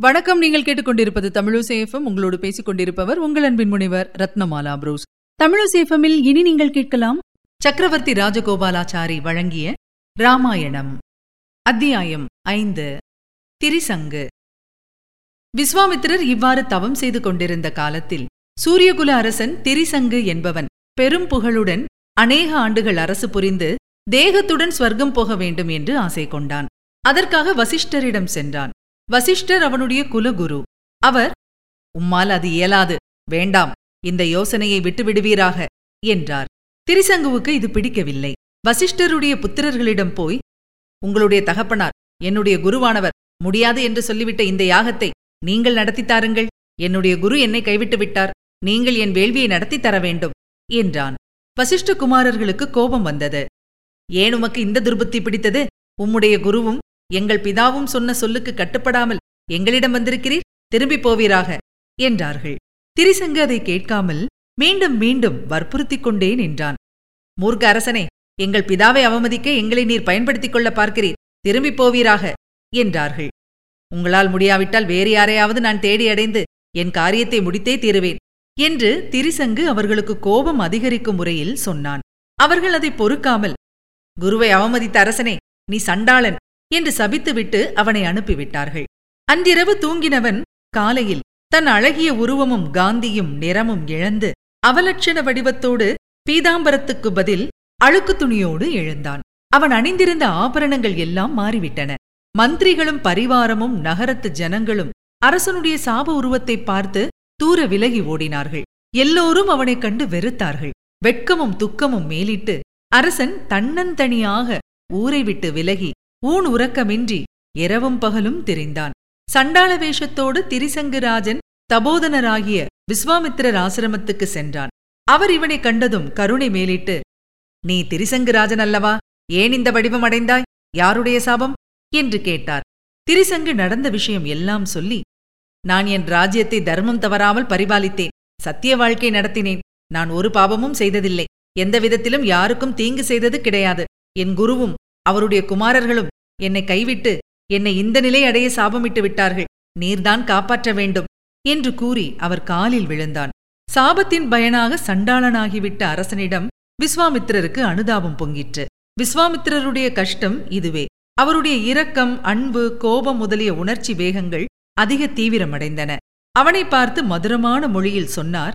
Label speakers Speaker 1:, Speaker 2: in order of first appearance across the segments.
Speaker 1: வணக்கம். நீங்கள் கேட்டுக்கொண்டிருப்பது தமிழசேஃபம் உங்களோடு பேசிக் கொண்டிருப்பவர் உங்கள் அன்பின் முனைவர் ரத்னமாலா புரூஸ்.
Speaker 2: தமிழசேஃபமில் இனி நீங்கள் கேட்கலாம்
Speaker 1: சக்கரவர்த்தி ராஜகோபாலாச்சாரி வழங்கிய ராமாயணம். அத்தியாயம் ஐந்து. திரிசங்கு. விஸ்வாமித்திரர் இவ்வாறு தவம் செய்து கொண்டிருந்த காலத்தில் சூரியகுல அரசன் திரிசங்கு என்பவன் பெரும் புகழுடன் அநேக ஆண்டுகள் அரசு புரிந்து தேகத்துடன் ஸ்வர்க்கம் போக வேண்டும் என்று ஆசை கொண்டான். அதற்காக வசிஷ்டரிடம் சென்றான். வசிஷ்டர் அவனுடைய குலகுரு. அவர் உம்மால் அது இயலாது. வேண்டாம். இந்த யோசனையை விட்டுவிடுவீராக என்றார். திரிசங்குவுக்கு இது பிடிக்கவில்லை. வசிஷ்டருடைய புத்திரர்களிடம் போய் உங்களுடைய தகப்பனார் என்னுடைய குருவானவர் முடியாது என்று சொல்லிவிட்ட இந்த யாகத்தை நீங்கள் நடத்தித் தாருங்கள். என்னுடைய குரு என்னை கைவிட்டு விட்டார். நீங்கள் என் வேள்வியை நடத்தித் தர வேண்டும் என்றான். வசிஷ்ட குமாரர்களுக்கு கோபம் வந்தது. ஏன் உமக்கு இந்த துர்புத்தி பிடித்தது? உம்முடைய குருவும் எங்கள் பிதாவும் சொன்ன சொல்லுக்கு கட்டுப்படாமல் எங்களிடம் வந்திருக்கிறீர் திரும்பிப் போவீராக என்றார்கள். திரிசங்கு அதை கேட்காமல் மீண்டும் மீண்டும் வற்புறுத்திக் கொண்டே நின்றான் மூர்க்க அரசனே எங்கள் பிதாவை அவமதிக்க எங்களை நீர் பயன்படுத்திக் கொள்ள பார்க்கிறீர் திரும்பிப் போவீராக என்றார்கள். உங்களால் முடியாவிட்டால் வேறு யாரையாவது நான் தேடி அடைந்து என் காரியத்தை முடித்தே தீருவேன் என்று திரிசங்கு அவர்களுக்கு கோபம் அதிகரிக்கும் முறையில் சொன்னான். அவர்கள் அதை பொறுக்காமல் குருவை அவமதித்த அரசனே நீ சண்டாளன் என்று சபித்துவிட்டு அவனை அனுப்பிவிட்டார்கள். அன்றிரவு தூங்கினவன் காலையில் தன் அழகிய உருவமும் காந்தியும் நிறமும் இழந்து அவலட்சண வடிவத்தோடு பீதாம்பரத்துக்கு பதில் அழுக்கு துணியோடு எழுந்தான். அவன் அணிந்திருந்த ஆபரணங்கள் எல்லாம் மாறிவிட்டன. மந்திரிகளும் பரிவாரமும் நகரத்து ஜனங்களும் அரசனுடைய சாப உருவத்தைப் பார்த்து தூர விலகி ஓடினார்கள். எல்லோரும் அவனைக் கண்டு வெறுத்தார்கள். வெட்கமும் துக்கமும் மேலிட்டு அரசன் தன்னந்தனியாக ஊரை விட்டு விலகி ஊன் உறக்கமின்றி இரவும் பகலும் திரிந்தான். சண்டாள வேஷத்தோடு திரிசங்குராஜன் தபோதனராகிய விஸ்வாமித்திரர் ஆசிரமத்துக்கு சென்றான். அவர் இவனை கண்டதும் கருணை மேலிட்டு நீ திரிசங்குராஜன் அல்லவா? ஏன் இந்த வடிவம் அடைந்தாய்? யாருடைய சாபம்? என்று கேட்டார். திரிசங்கு நடந்த விஷயம் எல்லாம் சொல்லி நான் என் ராஜ்யத்தை தர்மம் தவறாமல் பரிபாலித்தேன். சத்திய வாழ்க்கை நடத்தினேன். நான் ஒரு பாவமும் செய்ததில்லை. எந்த விதத்திலும் யாருக்கும் தீங்கு செய்தது கிடையாது. என் குருவும் அவருடைய குமாரர்களும் என்னை கைவிட்டு என்னை இந்த நிலை அடைய சாபமிட்டு விட்டார்கள். நீர்தான் காப்பாற்ற வேண்டும் என்று கூறி அவர் காலில் விழுந்தான். சாபத்தின் பயனாக சண்டாளனாகிவிட்ட அரசனிடம் விஸ்வாமித்திரருக்கு அனுதாபம் பொங்கிற்று. விஸ்வாமித்திரருடைய கஷ்டம் இதுவே. அவருடைய இரக்கம் அன்பு கோபம் முதலிய உணர்ச்சி வேகங்கள் அதிக தீவிரமடைந்தன. அவனை பார்த்து மதுரமான மொழியில் சொன்னார்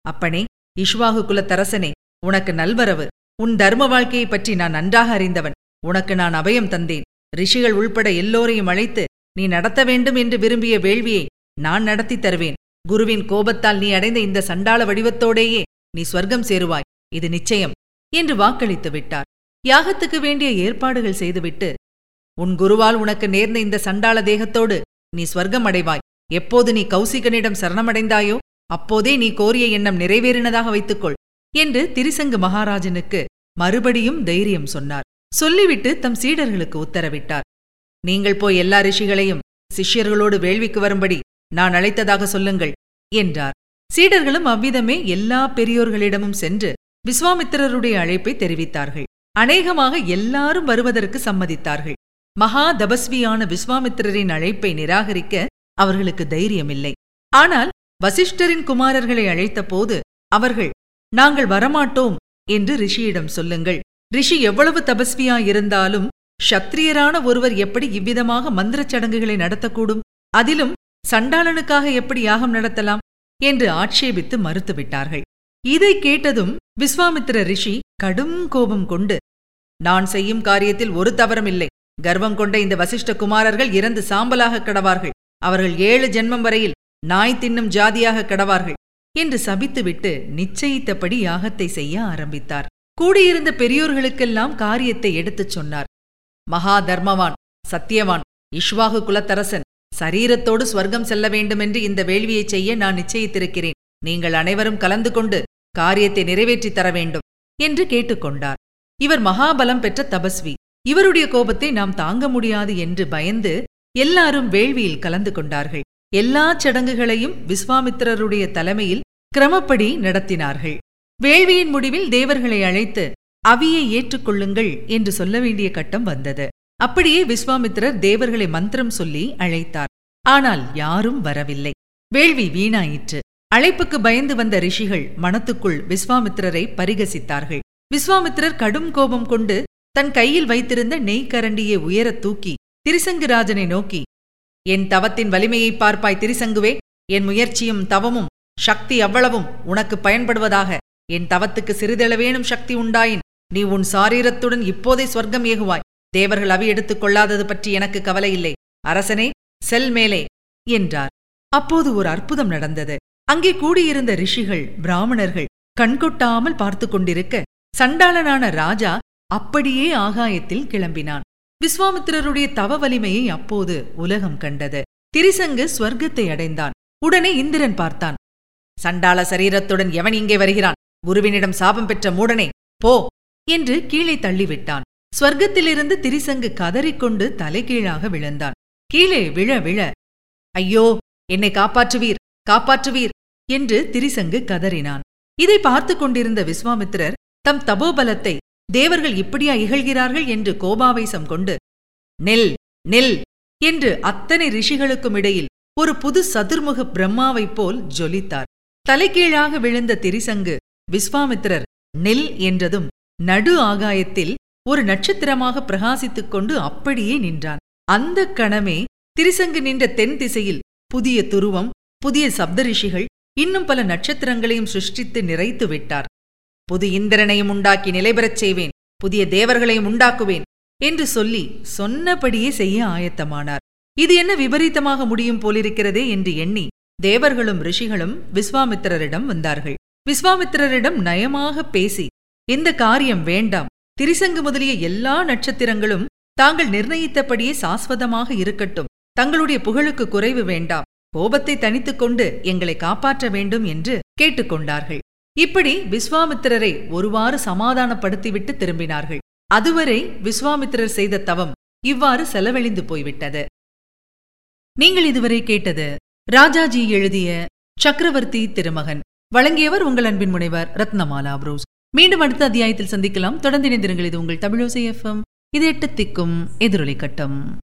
Speaker 1: அப்பனே இஷ்வாகு குலத்தரசனே உனக்கு நல்வரவு. உன் தர்ம வாழ்க்கையைப் பற்றி நான் நன்றாக அறிந்தவன். உனக்கு நான் அபயம் தந்தேன். ரிஷிகள் உள்பட எல்லோரையும் அழைத்து நீ நடத்த வேண்டும் என்று விரும்பிய வேள்வியை நான் நடத்தித் தருவேன். குருவின் கோபத்தால் நீ அடைந்த இந்த சண்டாள வடிவத்தோடேயே நீ ஸ்வர்க்கம் சேருவாய். இது நிச்சயம் என்று வாக்களித்து விட்டார். யாகத்துக்கு வேண்டிய ஏற்பாடுகள் செய்துவிட்டு உன் குருவால் உனக்கு நேர்ந்த இந்த சண்டாள தேகத்தோடு நீ ஸ்வர்க்கம் அடைவாய். எப்போது நீ கௌசிகனிடம் சரணமடைந்தாயோ அப்போதே நீ கோரிய எண்ணம் நிறைவேறினதாக வைத்துக்கொள் என்று திரிசங்கு மகாராஜனுக்கு மறுபடியும் தைரியம் சொன்னார். சொல்லிவிட்டு தம் சீடர்களுக்கு உத்தரவிட்டார். நீங்கள் போய் எல்லா ரிஷிகளையும் சிஷ்யர்களோடு வேள்விக்கு வரும்படி நான் அழைத்ததாக சொல்லுங்கள் என்றார். சீடர்களும் அவ்விதமே எல்லா பெரியோர்களிடமும் சென்று விஸ்வாமித்திரருடைய அழைப்பை தெரிவித்தார்கள். அநேகமாக எல்லாரும் வருவதற்கு சம்மதித்தார்கள். மகா தபஸ்வியான விஸ்வாமித்திரரின் அழைப்பை நிராகரிக்க அவர்களுக்கு தைரியமில்லை. ஆனால் வசிஷ்டரின் குமாரர்களை அழைத்தபோது அவர்கள் நாங்கள் வரமாட்டோம் என்று ரிஷியிடம் சொல்லுங்கள் ரிஷி எவ்வளவு தபஸ்வியாயிருந்தாலும் ஷத்திரியரான ஒருவர் எப்படி இவ்விதமாக மந்திரச் சடங்குகளை நடத்தக்கூடும்? அதிலும் சண்டாளனுக்காக எப்படி யாகம் நடத்தலாம்? என்று ஆட்சேபித்து மறுத்துவிட்டார்கள். இதை கேட்டதும் விஸ்வாமித்திர ரிஷி கடும் கோபம் கொண்டு நான் செய்யும் காரியத்தில் ஒரு தவறும் இல்லை. கர்வம் கொண்ட இந்த வசிஷ்ட குமாரர்கள் இறந்து சாம்பலாக கடவார்கள். அவர்கள் ஏழு ஜென்மம் வரையில் நாய் தின்னும் ஜாதியாக கடவார்கள். என்று சபித்துவிட்டு நிச்சயித்தபடி யாகத்தை செய்ய ஆரம்பித்தார். கூடியிருந்த பெரியோர்களுக்கெல்லாம் காரியத்தை எடுத்துச் சொன்னார். மகா தர்மவான் சத்தியவான் இஷ்வாகு குலத்தரசன் சரீரத்தோடு ஸ்வர்க்கம் செல்ல வேண்டுமென்று இந்த வேள்வியைச் செய்ய நான் நிச்சயித்திருக்கிறேன். நீங்கள் அனைவரும் கலந்து கொண்டு காரியத்தை நிறைவேற்றித் தர வேண்டும் என்று கேட்டுக்கொண்டார் இவர் மகாபலம் பெற்ற தபஸ்வி. இவருடைய கோபத்தை நாம் தாங்க முடியாது என்று பயந்து எல்லாரும் வேள்வியில் கலந்து கொண்டார்கள். எல்லா சடங்குகளையும் விஸ்வாமித்திரருடைய தலைமையில் கிரமப்படி நடத்தினார்கள். வேள்வியின் முடிவில் தேவர்களை அழைத்து அவியை ஏற்றுக்கொள்ளுங்கள் என்று சொல்ல வேண்டிய கட்டம் வந்தது. அப்படியே விஸ்வாமித்திரர் தேவர்களை மந்திரம் சொல்லி அழைத்தார். ஆனால் யாரும் வரவில்லை. வேள்வி வீணாயிற்று. அழைப்புக்கு பயந்து வந்த ரிஷிகள் மனத்துக்குள் விஸ்வாமித்திரரை பரிகசித்தார்கள். விஸ்வாமித்திரர் கடும் கோபம் கொண்டு தன் கையில் வைத்திருந்த நெய்க்கரண்டியை உயரத் தூக்கி திரிசங்குராஜனை நோக்கி என் தவத்தின் வலிமையை பார்ப்பாய் திரிசங்குவே. என் முயற்சியும் தவமும் சக்தி அவ்வளவும் உனக்கு பயன்படுவதாக என் தவத்துக்கு சிறிதளவேனும் சக்தி உண்டாயின் நீ உன் சாரீரத்துடன் இப்போதே ஸ்வர்க்கம் ஏகுவாய். தேவர்கள் அவி எடுத்துக் கொள்ளாதது பற்றி எனக்கு கவலை இல்லை. அரசனே செல் மேலே என்றார். அப்போது ஒரு அற்புதம் நடந்தது. அங்கே கூடியிருந்த ரிஷிகள் பிராமணர்கள் கண்கொட்டாமல் பார்த்து கொண்டிருக்க சண்டாளனான ராஜா அப்படியே ஆகாயத்தில் கிளம்பினான். விஸ்வாமித்திரருடைய தவ வலிமையை அப்போது உலகம் கண்டது. திரிசங்கு ஸ்வர்க்கத்தை அடைந்தான். உடனே இந்திரன் பார்த்தான். சண்டாள சரீரத்துடன் எவன் இங்கே வருகிறான்? குருவினிடம் சாபம் பெற்ற மூடனே போ என்று கீழே தள்ளிவிட்டான். ஸ்வர்க்கத்திலிருந்து திரிசங்கு கதறிக்கொண்டு தலைகீழாக விழுந்தான். கீழே விழ விழ ஐயோ என்னை காப்பாற்றுவீர் காப்பாற்றுவீர் என்று திரிசங்கு கதறினான். இதை பார்த்து கொண்டிருந்த விஸ்வாமித்திரர் தம் தபோபலத்தை தேவர்கள் இப்படியா இகழ்கிறார்கள்? என்று கோபாவேசம் கொண்டு நெல் நெல் என்று அத்தனை ரிஷிகளுக்கும் இடையில் ஒரு புது சதுர்முக பிரம்மாவைப் போல் ஜொலித்தார். தலைகீழாக விழுந்த திரிசங்கு விஸ்வாமித்திரர் நெல் என்றதும் நடு ஆகாயத்தில் ஒரு நட்சத்திரமாக பிரகாசித்துக் கொண்டு அப்படியே நின்றான். அந்த கணமே திரிசங்கு நின்ற தென் திசையில் புதிய துருவம் புதிய சப்தரிஷிகள் இன்னும் பல நட்சத்திரங்களையும் சிருஷ்டித்து நிறைத்து விட்டார். புது இந்திரனையும் உண்டாக்கி நிலைபெறச் செய்வேன் புதிய தேவர்களையும் உண்டாக்குவேன் என்று சொல்லி சொன்னபடியே செய்ய ஆயத்தமானார். இது என்ன விபரீதமாக முடியும் போலிருக்கிறதே என்று எண்ணி தேவர்களும் ரிஷிகளும் விஸ்வாமித்திரரிடம் வந்தார்கள். விஸ்வாமித்திரரிடம் நயமாக பேசி இந்த காரியம் வேண்டாம். திரிசங்கு முதலிய எல்லா நட்சத்திரங்களும் தாங்கள் நிர்ணயித்தபடியே சாஸ்வதமாக இருக்கட்டும். தங்களுடைய புகழுக்கு குறைவு வேண்டாம். கோபத்தை தனித்துக் கொண்டு எங்களை காப்பாற்ற வேண்டும் என்று கேட்டுக்கொண்டார்கள். இப்படி விஸ்வாமித்திரரை ஒருவாறு சமாதானப்படுத்திவிட்டு திரும்பினார்கள். அதுவரை விஸ்வாமித்திரர் செய்த தவம் இவ்வாறு செலவழிந்து போய்விட்டது. நீங்கள் இதுவரை கேட்டது ராஜாஜி எழுதிய சக்கரவர்த்தி திருமகன். வழங்கியவர் உங்கள் அன்பின் முனைவர் ரத்னமாலா புரோஸ் மீண்டும் அடுத்த அத்தியாயத்தில் சந்திக்கலாம். தொடர்ந்து இணைந்திருங்கள். இது உங்கள் தமிழோசை எஃப்எம் இது எட்டு திக்கும் எதிரொலி கட்டம்.